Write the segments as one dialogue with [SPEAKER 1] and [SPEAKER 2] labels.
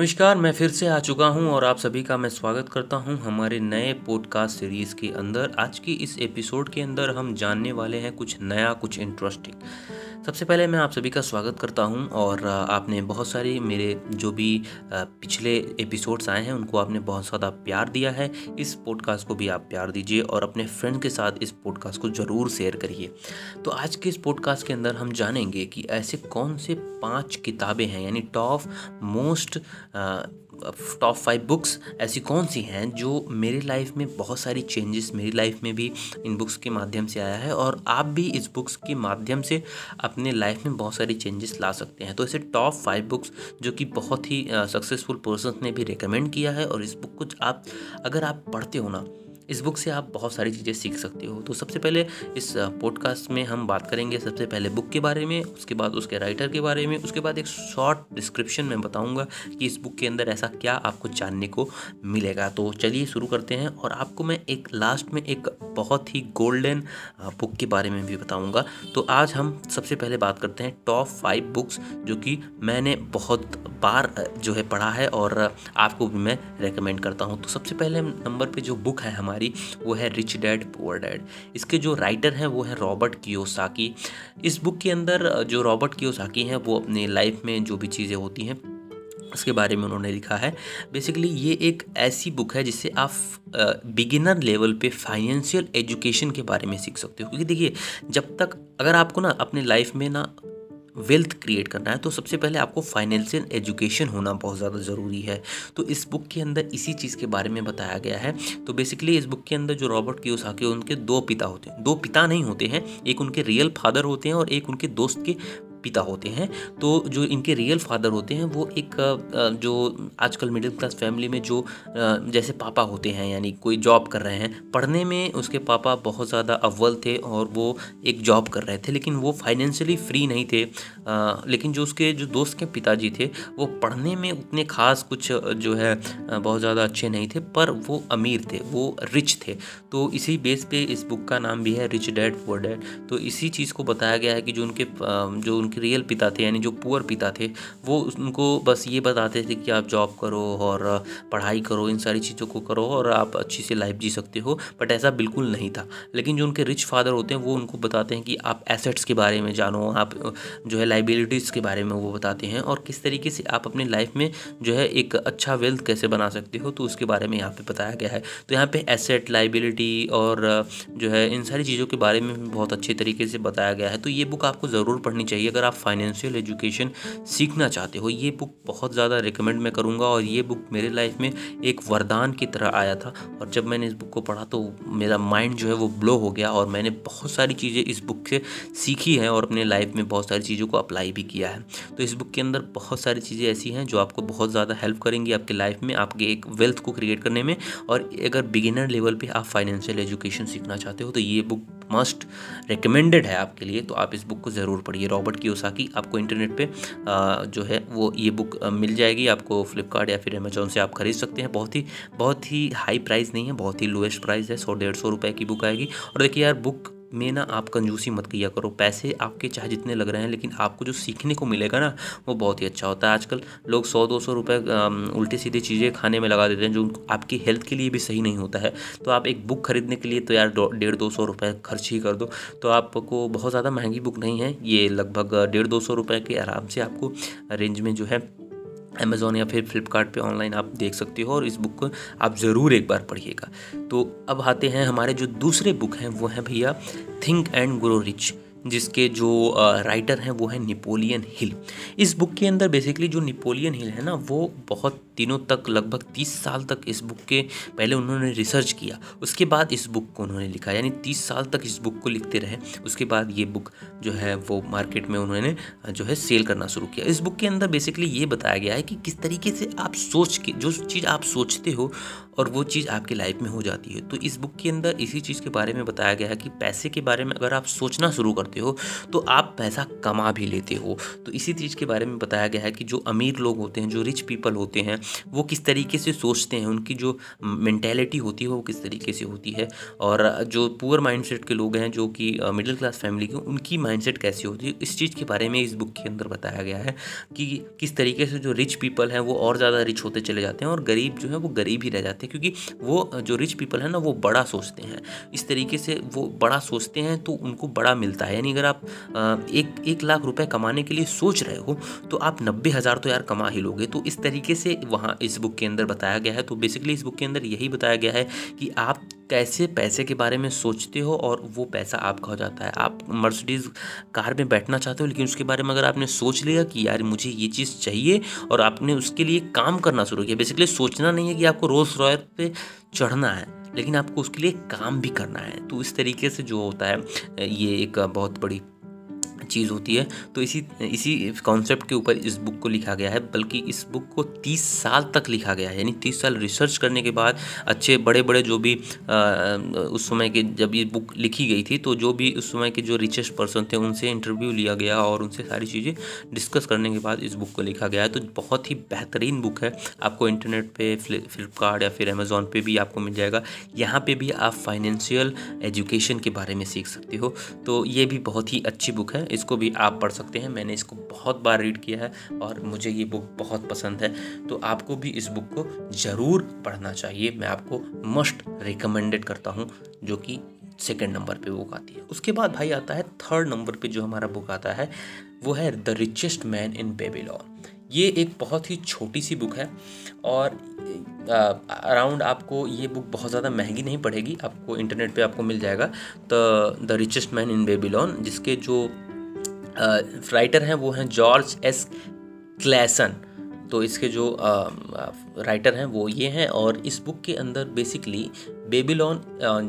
[SPEAKER 1] नमस्कार, मैं फिर से आ चुका हूँ और आप सभी का मैं स्वागत करता हूँ हमारे नए पॉडकास्ट सीरीज़ के अंदर। आज की इस एपिसोड के अंदर हम जानने वाले हैं कुछ नया, कुछ इंटरेस्टिंग सबसे पहले मैं आप सभी का स्वागत करता हूँ और आपने बहुत सारी मेरे जो भी पिछले एपिसोड्स आए हैं उनको आपने बहुत ज़्यादा प्यार दिया है। इस पॉडकास्ट को भी आप प्यार दीजिए और अपने फ्रेंड के साथ इस पॉडकास्ट को ज़रूर शेयर करिए। तो आज के इस पॉडकास्ट के अंदर हम जानेंगे कि ऐसे कौन से पाँच किताबें हैं, यानी top most top five books ऐसी कौन सी हैं जो मेरी लाइफ में बहुत सारी चेंजेस मेरी लाइफ में भी इन बुक्स के माध्यम से आया है और आप भी इस बुक्स के माध्यम से अपने लाइफ में बहुत सारी चेंजेस ला सकते हैं। तो ऐसे टॉप फाइव बुक्स जो कि बहुत ही सक्सेसफुल पर्सन ने भी रिकमेंड किया है और इस बुक को आप, अगर आप पढ़ते हो ना इस बुक से आप बहुत सारी चीज़ें सीख सकते हो। तो सबसे पहले इस पॉडकास्ट में हम बात करेंगे सबसे पहले बुक के बारे में, उसके बाद उसके राइटर के बारे में, उसके बाद एक शॉर्ट डिस्क्रिप्शन में बताऊँगा कि इस बुक के अंदर ऐसा क्या आपको जानने को मिलेगा। तो चलिए शुरू करते हैं और आपको मैं एक लास्ट में एक बहुत ही गोल्डन बुक के बारे में भी बताऊँगा। तो आज हम सबसे पहले बात करते हैं टॉप फाइव बुक्स जो कि मैंने बहुत बार जो है पढ़ा है और आपको भी मैं रेकमेंड करता हूँ। तो सबसे पहले नंबर पे जो बुक है हमारी हमारी, वो है रिच डैड पुअर डैड इसके जो राइटर हैं, वो है रॉबर्ट कियोसाकी इस बुक के अंदर, जो रॉबर्ट कियोसाकी हैं, वो अपने लाइफ में जो भी चीज़ें होती हैं, उसके बारे में उन्होंने लिखा है। बेसिकली ये एक ऐसी बुक है जिससे आप बिगिनर लेवल पे फाइनेंशियल एजुकेशन के बारे में सीख सकते हो। क्योंकि देखिए, जब तक, अगर आपको ना, अपने लाइफ में ना वेल्थ क्रिएट करना है तो सबसे पहले आपको फाइनेंशियल एजुकेशन होना बहुत ज़्यादा ज़रूरी है। तो इस बुक के अंदर इसी चीज़ के बारे में बताया गया है। तो बेसिकली इस बुक के अंदर जो रॉबर्ट की उसके उनके दो पिता होते हैं। दो पिता नहीं होते हैं, एक उनके रियल फादर होते हैं और एक उनके दोस्त के पिता होते हैं तो जो इनके रियल फादर होते हैं, वो एक जो आजकल मिडिल क्लास फैमिली में जो जैसे पापा होते हैं, यानी कोई जॉब कर रहे हैं, पढ़ने में उसके पापा बहुत ज़्यादा अव्वल थे और वो एक जॉब कर रहे थे, लेकिन वो फाइनेंशियली फ्री नहीं थे लेकिन जो उसके, जो दोस्त के पिताजी थे, वो पढ़ने में उतने खास कुछ जो है बहुत ज़्यादा अच्छे नहीं थे, पर वो अमीर थे, वो रिच थे। तो इसी बेस पे इस बुक का नाम भी है रिच डैड पुअर डैड तो इसी चीज़ को बताया गया है कि जो उनके जो उनके रियल पिता थे, यानी जो पुअर पिता थे, वो उनको बस ये बताते थे कि आप जॉब करो और पढ़ाई करो, इन सारी चीज़ों को करो और आप अच्छी सी लाइफ जी सकते हो। बट ऐसा बिल्कुल नहीं था। लेकिन जो उनके रिच फादर होते हैं, वो उनको बताते हैं कि आप एसेट्स के बारे में जानो, आप जो है लाइबिलिटीज़ के बारे में वो बताते हैं और किस तरीके से आप अपनी लाइफ में जो है एक अच्छा वेल्थ कैसे बना सकते हो तो उसके बारे में यहाँ पे बताया गया है। तो यहाँ पे एसेट लाइबिलिटी और जो है इन सारी चीज़ों के बारे में बहुत अच्छे तरीके से बताया गया है। तो ये बुक आपको ज़रूर पढ़नी चाहिए। अगर आप फाइनेंशियल एजुकेशन सीखना चाहते हो, ये बुक बहुत ज़्यादा रिकमेंड मैं करूँगा और ये बुक मेरे लाइफ में एक वरदान की तरह आया था। और जब मैंने इस बुक को पढ़ा तो मेरा माइंड जो है वो ब्लो हो गया और मैंने बहुत सारी चीज़ें इस बुक से सीखी हैं और अपने लाइफ में बहुत सारी चीज़ों को अप्लाई भी किया है। तो इस बुक के अंदर बहुत सारी चीज़ें ऐसी हैं जो आपको बहुत ज़्यादा हेल्प करेंगी आपके लाइफ में, आपके एक वेल्थ को क्रिएट करने में। और अगर बिगिनर लेवल पर आप फाइनेंशियल एजुकेशन सीखना चाहते हो तो ये बुक मस्ट रिकमेंडेड है आपके लिए तो आप इस बुक को ज़रूर पढ़िए। रॉबर्ट की आपको इंटरनेट पे जो है, वो ये बुक मिल जाएगी। आपको फ्लिपकार्ट या फिर अमेजोन से आप खरीद सकते हैं। बहुत ही बहुत ही हाई प्राइस नहीं है, बहुत ही लोएस्ट प्राइस है। सौ डेढ़ सौ रुपये की बुक आएगी। और देखिए यार बुक में ना आप कंजूसी मत किया करो। पैसे आपके चाहे जितने लग रहे हैं, लेकिन आपको जो सीखने को मिलेगा ना, वो बहुत ही अच्छा होता है। आजकल लोग सौ, दो सौ रुपये उल्टी सीधी चीज़ें खाने में लगा देते हैं, जो आपकी हेल्थ के लिए भी सही नहीं होता है। तो आप एक बुक खरीदने के लिए तो यार डेढ़, दो सौ रुपये खर्च ही कर दो। तो आपको बहुत ज़्यादा महँगी बुक नहीं है। ये लगभग डेढ़, दो सौ रुपये के आराम से आपको रेंज में जो है अमेज़ोन या फिर फ्लिपकार्ट ऑनलाइन आप देख सकते हो और इस बुक को आप ज़रूर एक बार पढ़िएगा। तो अब आते हैं हमारे जो दूसरे बुक हैं, वो हैं भैया थिंक एंड ग्रो रिच जिसके जो राइटर हैं वो है निपोलियन हिल इस बुक के अंदर बेसिकली जो निपोलियन हिल है ना, वो बहुत दिनों तक, लगभग तीस साल तक इस बुक के पहले उन्होंने रिसर्च किया। उसके बाद इस बुक को उन्होंने लिखा। यानी तीस साल तक इस बुक को लिखते रहे। उसके बाद ये बुक जो है, वो मार्केट में उन्होंने जो है सेल करना शुरू किया। इस बुक के अंदर बेसिकली ये बताया गया है कि किस तरीके से आप सोच के, जो चीज़ आप सोचते हो और वो चीज़ आपकी लाइफ में हो जाती है। तो इस बुक के अंदर इसी चीज़ के बारे में बताया गया है कि पैसे के बारे में अगर आप सोचना शुरू करते हो तो आप पैसा कमा भी लेते हो। तो इसी चीज़ के बारे में बताया गया है कि जो अमीर लोग होते हैं, जो रिच पीपल होते हैं वो किस तरीके से सोचते हैं, उनकी जो मैंटेलिटी होती है, वो किस तरीके से होती है और जो पुअर माइंडसेट के लोग हैं, जो कि मिडिल क्लास फैमिली के, उनकी माइंडसेट कैसी होती है? इस चीज़ के बारे में इस बुक के अंदर बताया गया है कि किस तरीके से जो रिच पीपल हैं, वो और ज़्यादा रिच होते चले जाते हैं और गरीब जो है, वो गरीब ही रह जाते हैं क्योंकि वो जो रिच पीपल है ना, वो बड़ा सोचते हैं। इस तरीके से वो बड़ा सोचते हैं तो उनको बड़ा मिलता है। यानी अगर आप एक एक लाख रुपए कमाने के लिए सोच रहे हो तो आप नब्बे हज़ार तो यार कमा ही लोगे। तो इस तरीके से वहाँ इस बुक के अंदर बताया गया है। तो बेसिकली इस बुक के अंदर यही बताया गया है कि आप कैसे पैसे के बारे में सोचते हो और वो पैसा आपका हो जाता है। आप मर्सिडीज़ कार में बैठना चाहते हो, लेकिन उसके बारे में अगर आपने सोच लिया कि यार मुझे ये चीज़ चाहिए और आपने उसके लिए काम करना शुरू किया बेसिकली सोचना नहीं है कि आपको रोज़ रॉयल पे चढ़ना है, लेकिन आपको उसके लिए काम भी करना है। तो इस तरीके से जो होता है, ये एक बहुत बड़ी चीज़ होती है। तो इसी इसी कॉन्सेप्ट के ऊपर इस बुक को लिखा गया है बल्कि इस बुक को तीस साल तक लिखा गया है। यानी तीस साल रिसर्च करने के बाद अच्छे बड़े बड़े जो भी आ, उस समय के जब ये बुक लिखी गई थी तो जो भी उस समय के जो रिचेस्ट पर्सन थे उनसे इंटरव्यू लिया गया और उनसे सारी चीज़ें डिस्कस करने के बाद इस बुक को लिखा गया है। तो बहुत ही बेहतरीन बुक है। आपको इंटरनेट पर फ्लिपकार्ट या फिर अमेज़ोन पर भी आपको मिल जाएगा। यहाँ पर भी आप फाइनेंशियल एजुकेशन के बारे में सीख सकते हो। तो ये भी बहुत ही अच्छी बुक है। इसको भी आप पढ़ सकते हैं। मैंने इसको बहुत बार रीड किया है और मुझे ये बुक बहुत पसंद है। तो आपको भी इस बुक को ज़रूर पढ़ना चाहिए। मैं आपको मस्ट रिकमेंडेड करता हूँ, जो कि सेकेंड नंबर पे बुक आती है। उसके बाद भाई आता है थर्ड नंबर पे जो हमारा बुक आता है, वो है the richest man in Babylon ये एक बहुत ही छोटी सी बुक है और अराउंड आपको ये बुक बहुत ज़्यादा महँगी नहीं पड़ेगी। आपको इंटरनेट पे आपको मिल जाएगा। तो the richest man in Babylon जिसके जो राइटर हैं, वो हैं जॉर्ज एस क्लैसन तो इसके जो राइटर हैं, वो ये हैं और इस बुक के अंदर बेसिकली बेबीलोन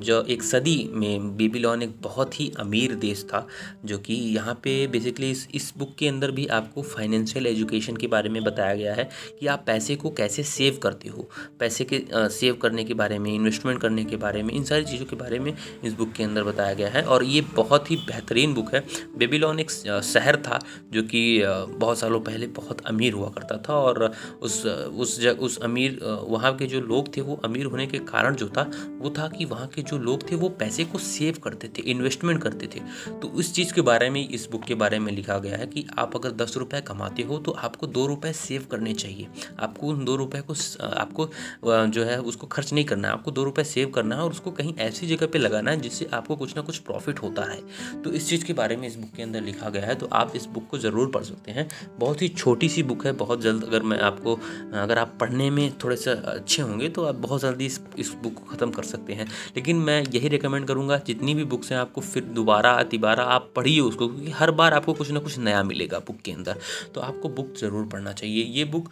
[SPEAKER 1] जो एक सदी में बेबीलोन एक बहुत ही अमीर देश था जो कि यहाँ पे बेसिकली इस इस बुक के अंदर भी आपको फाइनेंशियल एजुकेशन के बारे में बताया गया है कि आप पैसे को कैसे सेव करते हो। पैसे के आ, सेव करने के बारे में इन्वेस्टमेंट करने के बारे में इन सारी चीज़ों के बारे में इस बुक के अंदर बताया गया है और ये बहुत ही बेहतरीन बुक है। बेबीलोन एक शहर था जो कि बहुत सालों पहले बहुत अमीर हुआ करता था और उस उस जग उस अमीर वहाँ के जो लोग थे वो अमीर होने के कारण जो था वो था कि वहाँ के जो लोग थे वो पैसे को सेव करते थे इन्वेस्टमेंट करते थे। तो उस चीज़ के बारे में, इस बुक के बारे में लिखा गया है कि आप अगर दस रुपये कमाते हो तो आपको दो रुपये सेव करने चाहिए। आपको उन दो रुपये को आपको जो है उसको खर्च नहीं करना है। आपको दो रुपये सेव करना है और उसको कहीं ऐसी जगह पर लगाना है जिससे आपको कुछ ना कुछ प्रॉफिट होता है तो इस चीज़ के बारे में इस बुक के अंदर लिखा गया है। तो आप इस बुक को ज़रूर पढ़ सकते हैं। बहुत ही छोटी सी बुक है। बहुत जल्द अगर मैं आपको, अगर आप पढ़ने में थोड़े से अच्छे होंगे तो आप बहुत जल्दी इस इस बुक को ख़त्म कर सकते हैं। लेकिन मैं यही रिकमेंड करूँगा, जितनी भी बुक्स हैं आपको, फिर दोबारा तिबारा आप पढ़िए उसको, क्योंकि हर बार आपको कुछ ना कुछ नया मिलेगा बुक के अंदर। तो आपको बुक ज़रूर पढ़ना चाहिए। ये बुक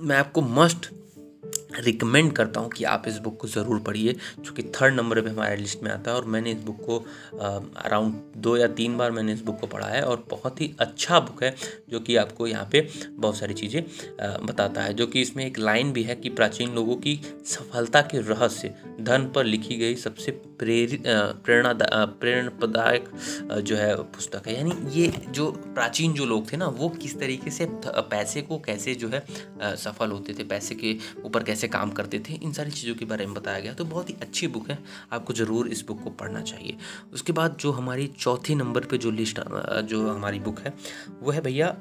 [SPEAKER 1] मैं आपको मस्ट रिकमेंड करता हूँ कि आप इस बुक को ज़रूर पढ़िए चूँकि थर्ड नंबर पे हमारे लिस्ट में आता है और मैंने इस बुक को अराउंड दो या तीन बार मैंने इस बुक को पढ़ा है और बहुत ही अच्छा बुक है, जो कि आपको यहाँ पे बहुत सारी चीज़ें बताता है, जो कि इसमें एक लाइन भी है कि प्राचीन लोगों की सफलता के रहस्य, धन पर लिखी गई सबसे प्रेरित प्रेरणा प्रेरणादायक जो है पुस्तक है। यानी ये जो प्राचीन जो लोग थे ना, वो किस तरीके से पैसे को कैसे जो है सफल होते थे, पैसे के ऊपर कैसे काम करते थे, इन सारी चीज़ों के बारे में बताया गया। तो बहुत ही अच्छी बुक है, आपको ज़रूर इस बुक को पढ़ना चाहिए। उसके बाद जो हमारी चौथे नंबर पर जो लिस्ट जो हमारी बुक है, वो है भैया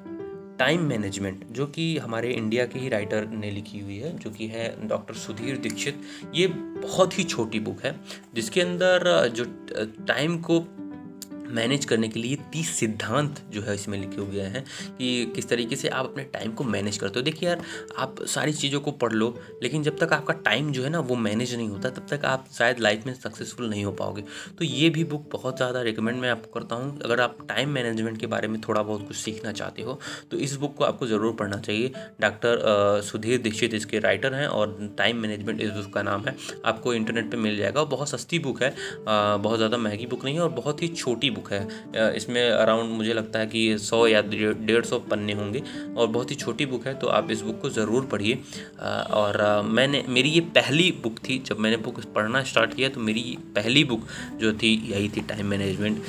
[SPEAKER 1] टाइम मैनेजमेंट, जो कि हमारे इंडिया के ही राइटर ने लिखी हुई है, जो कि है डॉक्टर सुधीर दीक्षित। ये बहुत ही छोटी बुक है, जिसके अंदर जो टाइम को मैनेज करने के लिए तीस सिद्धांत जो है इसमें लिखे हुए हैं कि किस तरीके से आप अपने टाइम को मैनेज करते हो। देखिए यार, आप सारी चीज़ों को पढ़ लो, लेकिन जब तक आपका टाइम जो है ना वो मैनेज नहीं होता, तब तक आप शायद लाइफ में सक्सेसफुल नहीं हो पाओगे। तो ये भी बुक बहुत ज़्यादा रिकमेंड मैं आपको करता हूँ। अगर आप टाइम मैनेजमेंट के बारे में थोड़ा बहुत कुछ सीखना चाहते हो तो इस बुक को आपको ज़रूर पढ़ना चाहिए। डॉक्टर सुधीर दीक्षित इसके राइटर हैं और टाइम मैनेजमेंट इस बुक का नाम है। आपको इंटरनेट पर मिल जाएगा। और बहुत सस्ती बुक है। बहुत ज़्यादा महँगी बुक नहीं है और बहुत ही छोटी बुक है। इसमें अराउंड मुझे लगता है कि सौ या डेढ़ सौ पन्ने होंगे और बहुत ही छोटी बुक है तो आप इस बुक को ज़रूर पढ़िए। और मैंने, मेरी ये पहली बुक थी, जब मैंने बुक पढ़ना स्टार्ट किया तो मेरी पहली बुक जो थी, यही थी time management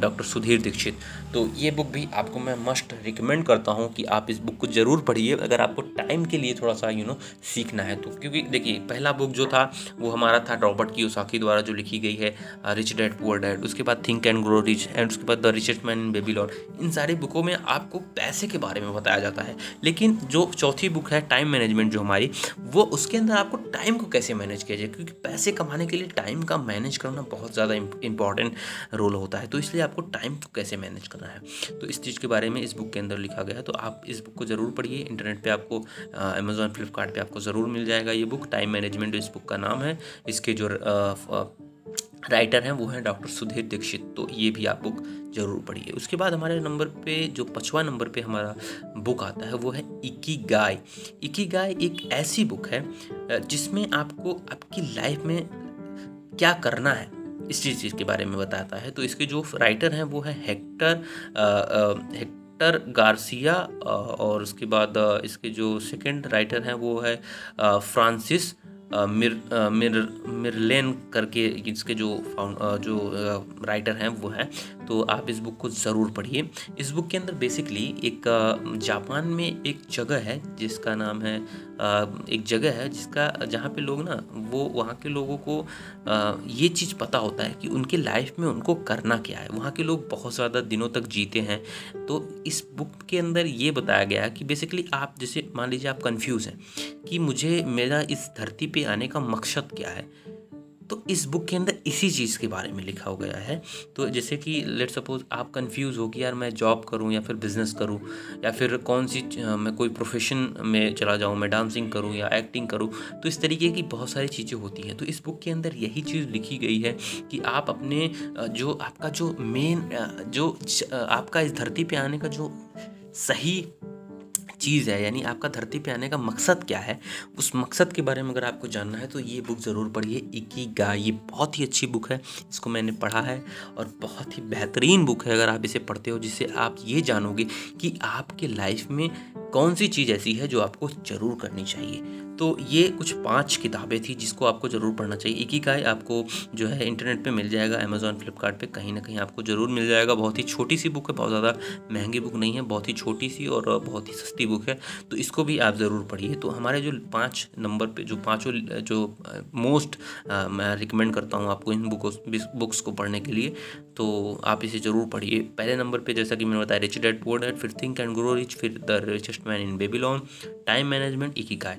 [SPEAKER 1] doctor Sudhir Dixit. तो ये बुक भी आपको मैं मस्ट रिकमेंड करता हूँ कि आप इस बुक को ज़रूर पढ़िए, अगर आपको टाइम के लिए थोड़ा सा, यू नो, सीखना है तो। क्योंकि देखिए, पहला बुक जो था, वो हमारा था रॉबर्ट की द्वारा जो लिखी गई है रिच डैड, पुअर डैड। उसके बाद think and grow rich and उसके बाद the richest man in Babylon इन सारी बुकों में आपको पैसे के बारे में बताया जाता है। लेकिन जो चौथी बुक है टाइम मैनेजमेंट जो हमारी, वो उसके अंदर आपको टाइम को कैसे मैनेज किया जाए? क्योंकि पैसे कमाने के लिए टाइम का मैनेज करना बहुत ज़्यादा इंपॉर्टेंट रोल होता है। तो इसलिए आपको टाइम को कैसे मैनेज करना है? तो इस चीज़ के बारे में इस बुक के अंदर लिखा गया है। तो आप इस बुक को ज़रूर पढ़िए। इंटरनेट पर आपको अमेजोन फ्लिपकार्ट आपको ज़रूर मिल जाएगा ये बुक टाइम मैनेजमेंट इस बुक का नाम है। इसके जो राइटर हैं, वो हैं डॉक्टर सुधीर दीक्षित तो ये भी आप बुक ज़रूर पढ़िए। उसके बाद हमारे नंबर पे, जो पचवा नंबर पे हमारा बुक आता है, वो है इकी गाय इकी गाय एक ऐसी बुक है जिसमें आपको आपकी लाइफ में क्या करना है, इस चीज़ चीज़ के बारे में बताता है। तो इसके जो राइटर हैं, वो है हेक्टर हेक्टर गार्सिया और उसके बाद इसके जो सेकंड राइटर हैं, वो है फ्रांसिस मिर मिर मिरलेन करके इसके जो जो राइटर हैं वो हैं तो आप इस बुक को ज़रूर पढ़िए। इस बुक के अंदर बेसिकली एक जापान में एक जगह है, जिसका नाम है एक जगह है, जिसका, जहाँ पे लोग ना, वो वहाँ के लोगों को ये चीज़ पता होता है कि उनके लाइफ में उनको करना क्या है। वहाँ के लोग बहुत ज़्यादा दिनों तक जीते हैं। तो इस बुक के अंदर ये बताया गया कि बेसिकली आप, जैसे मान लीजिए आप कंफ्यूज हैं कि मुझे, मेरा इस धरती पे आने का मकसद क्या है? तो इस बुक के अंदर इसी चीज़ के बारे में लिखा हो गया है। तो जैसे कि लेट सपोज़ आप कंफ्यूज हो कि यार मैं जॉब करूँ या फिर बिज़नेस करूँ, या फिर कौन सी मैं कोई प्रोफेशन में चला जाऊँ, मैं डांसिंग करूँ या एक्टिंग करूँ तो इस तरीके की बहुत सारी चीज़ें होती हैं। तो इस बुक के अंदर यही चीज़ लिखी गई है कि आप अपने जो आपका जो मेन जो आपका इस धरती पर आने का जो सही चीज़ है, यानी आपका धरती पे आने का मकसद क्या है, उस मकसद के बारे में अगर आपको जानना है तो ये बुक ज़रूर पढ़िए इकी गा ये बहुत ही अच्छी बुक है, इसको मैंने पढ़ा है और बहुत ही बेहतरीन बुक है, अगर आप इसे पढ़ते हो, जिससे आप ये जानोगे कि आपके लाइफ में कौन सी चीज़ ऐसी है जो आपको ज़रूर करनी चाहिए? तो ये कुछ पाँच किताबें थी जिसको आपको ज़रूर पढ़ना चाहिए। एक ही का आपको जो है इंटरनेट पे मिल जाएगा अमेजोन फ्लिपकार्ट पे कहीं ना कहीं आपको ज़रूर मिल जाएगा। बहुत ही छोटी सी बुक है, बहुत ज़्यादा महँगी बुक नहीं है, बहुत ही छोटी सी और बहुत ही सस्ती बुक है। तो इसको भी आप ज़रूर पढ़िए। तो हमारे जो पाँच नंबर पर जो पाँचों, जो मोस्ट मैं रिकमेंड करता हूँ आपको इन बुकों बुक्स को पढ़ने के लिए तो आप इसे ज़रूर पढ़िए। पहले नंबर पर जैसा कि मैंने बताया रिच डेड पोर डेड फिर थिंक एंड ग्रो रिच फिर the richest man in Babylon time management का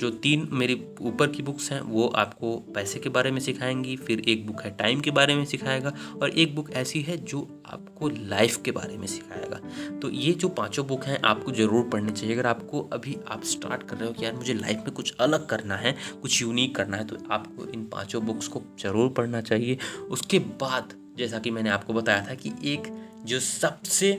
[SPEAKER 1] जो तीन मेरी ऊपर की बुक्स हैं, वो आपको पैसे के बारे में सिखाएँगी, फिर एक बुक है टाइम के बारे में सिखाएगा, और एक बुक ऐसी है जो आपको लाइफ के बारे में सिखाएगा। तो ये जो पाँचों बुक हैं, आपको ज़रूर पढ़नी चाहिए। अगर आपको अभी आप स्टार्ट कर रहे हो कि यार मुझे लाइफ में कुछ अलग करना है, कुछ यूनिक करना है तो आपको इन पाँचों बुक्स को ज़रूर पढ़ना चाहिए। उसके बाद, जैसा कि मैंने आपको बताया था कि एक जो सबसे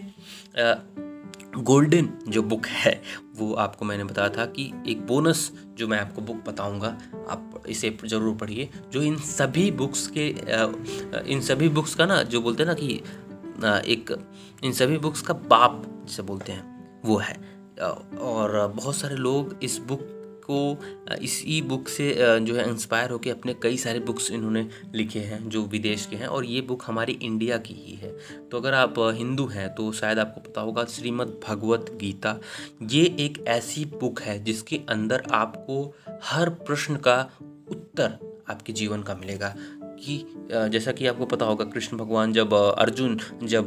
[SPEAKER 1] गोल्डन जो बुक है, वो आपको मैंने बताया था कि एक बोनस जो मैं आपको बुक बताऊँगा, आप इसे ज़रूर पढ़िए, जो इन सभी बुक्स के इन सभी बुक्स का ना, जो बोलते हैं ना कि एक, इन सभी बुक्स का बाप जिसे बोलते हैं, वो है। और बहुत सारे लोग इस बुक को इस ई बुक से जो है इंस्पायर होकर अपने कई सारे बुक्स इन्होंने लिखे हैं, जो विदेश के हैं और ये बुक हमारी इंडिया की ही है। तो अगर आप हिंदू हैं तो शायद आपको पता होगा श्रीमद् भगवत गीता। ये एक ऐसी बुक है जिसके अंदर आपको हर प्रश्न का उत्तर आपके जीवन का मिलेगा। कि जैसा कि आपको पता होगा, कृष्ण भगवान जब अर्जुन जब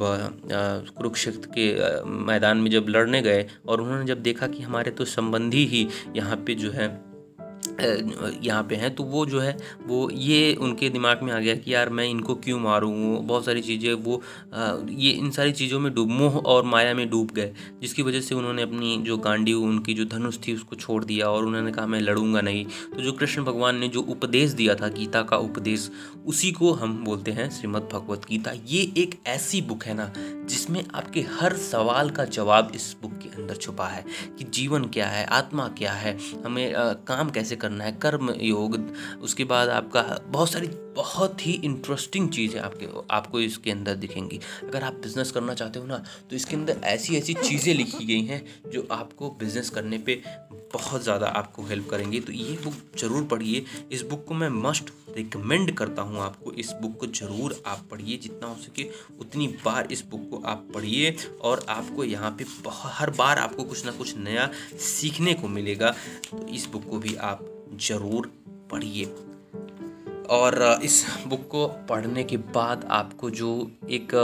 [SPEAKER 1] कुरुक्षेत्र के मैदान में जब लड़ने गए और उन्होंने जब देखा कि हमारे तो संबंधी ही यहाँ पे जो है यहाँ पे हैं तो वो जो है, वो ये उनके दिमाग में आ गया कि यार मैं इनको क्यों मारूँ? बहुत सारी चीज़ें, वो ये इन सारी चीज़ों में डूब, मोह और माया में डूब गए, जिसकी वजह से उन्होंने अपनी जो गांडी, उनकी जो धनुष थी उसको छोड़ दिया और उन्होंने कहा, मैं लड़ूँगा नहीं। तो जो कृष्ण भगवान ने जो उपदेश दिया था, गीता का उपदेश, उसी को हम बोलते हैं श्रीमद भगवत गीता ये एक ऐसी बुक है ना जिसमें आपके हर सवाल का जवाब इस बुक के अंदर छुपा है कि जीवन क्या है आत्मा क्या है हमें आ, काम कैसे करना है कर्म योग उसके बाद आपका बहुत सारी बहुत ही इंटरेस्टिंग चीज़ आपके, आपको इसके अंदर दिखेंगी। अगर आप बिज़नेस करना चाहते हो ना तो इसके अंदर ऐसी ऐसी चीज़ें लिखी गई हैं जो आपको बिज़नेस करने पे बहुत ज़्यादा आपको हेल्प करेंगी। तो ये बुक ज़रूर पढ़िए। इस बुक को मैं मस्ट रिकमेंड करता हूँ आपको। इस बुक को ज़रूर आप पढ़िए। जितना हो सके उतनी बार इस बुक को आप पढ़िए और आपको यहाँ पे हर बार आपको कुछ ना कुछ नया सीखने को मिलेगा। तो इस बुक को भी आप ज़रूर पढ़िए। और इस बुक को पढ़ने के बाद आपको जो एक,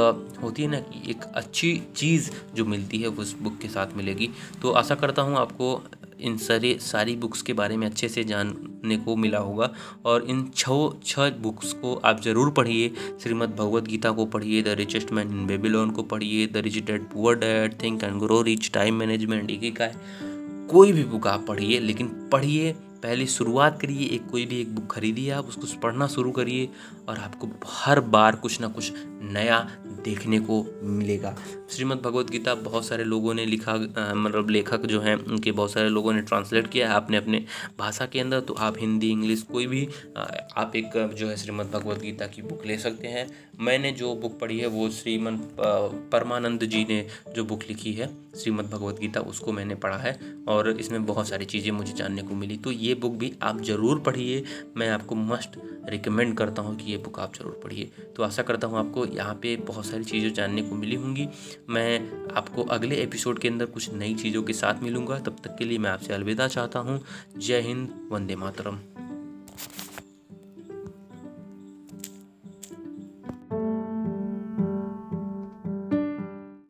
[SPEAKER 1] होती है ना कि एक अच्छी चीज़ जो मिलती है, वो उस बुक के साथ मिलेगी। तो आशा करता हूँ आपको इन सारे, सारी बुक्स के बारे में अच्छे से जानने को मिला होगा। और इन छः छः बुक्स को आप ज़रूर पढ़िए। श्रीमद् भगवद गीता को पढ़िए, the richest man in Babylon को पढ़िए, the rich dad poor dad think and grow rich time management, एक का है कोई भी बुक आप पढ़िए, लेकिन पढ़िए पहले शुरुआत करिए, एक कोई भी एक बुक खरीदिए आप, उसको पढ़ना शुरू करिए और आपको हर बार कुछ ना कुछ नया देखने को मिलेगा। श्रीमद् भगवत गीता बहुत सारे लोगों ने लिखा मतलब लेखक जो हैं, उनके बहुत सारे लोगों ने ट्रांसलेट किया है आपने अपने भाषा के अंदर तो आप हिंदी, इंग्लिश कोई भी आप एक जो है श्रीमद् भगवत गीता की बुक ले सकते हैं। मैंने जो बुक पढ़ी है, वो श्रीमद परमानंद जी ने जो बुक लिखी है, श्रीमद् भगवत गीता, उसको मैंने पढ़ा है और इसमें बहुत सारी चीज़ें मुझे जानने को मिली। तो ये बुक भी आप ज़रूर पढ़िए। मैं आपको मस्ट रिकमेंड करता हूँ कि ये बुक आप ज़रूर पढ़िए। तो आशा करता हूँ आपको यहाँ पे बहुत सारी चीज़ें जानने को मिली होंगी। मैं आपको अगले एपिसोड के अंदर कुछ नई चीज़ों के साथ मिलूँगा। तब तक के लिए मैं आपसे अलविदा चाहता हूँ। जय हिंद, वंदे मातरम।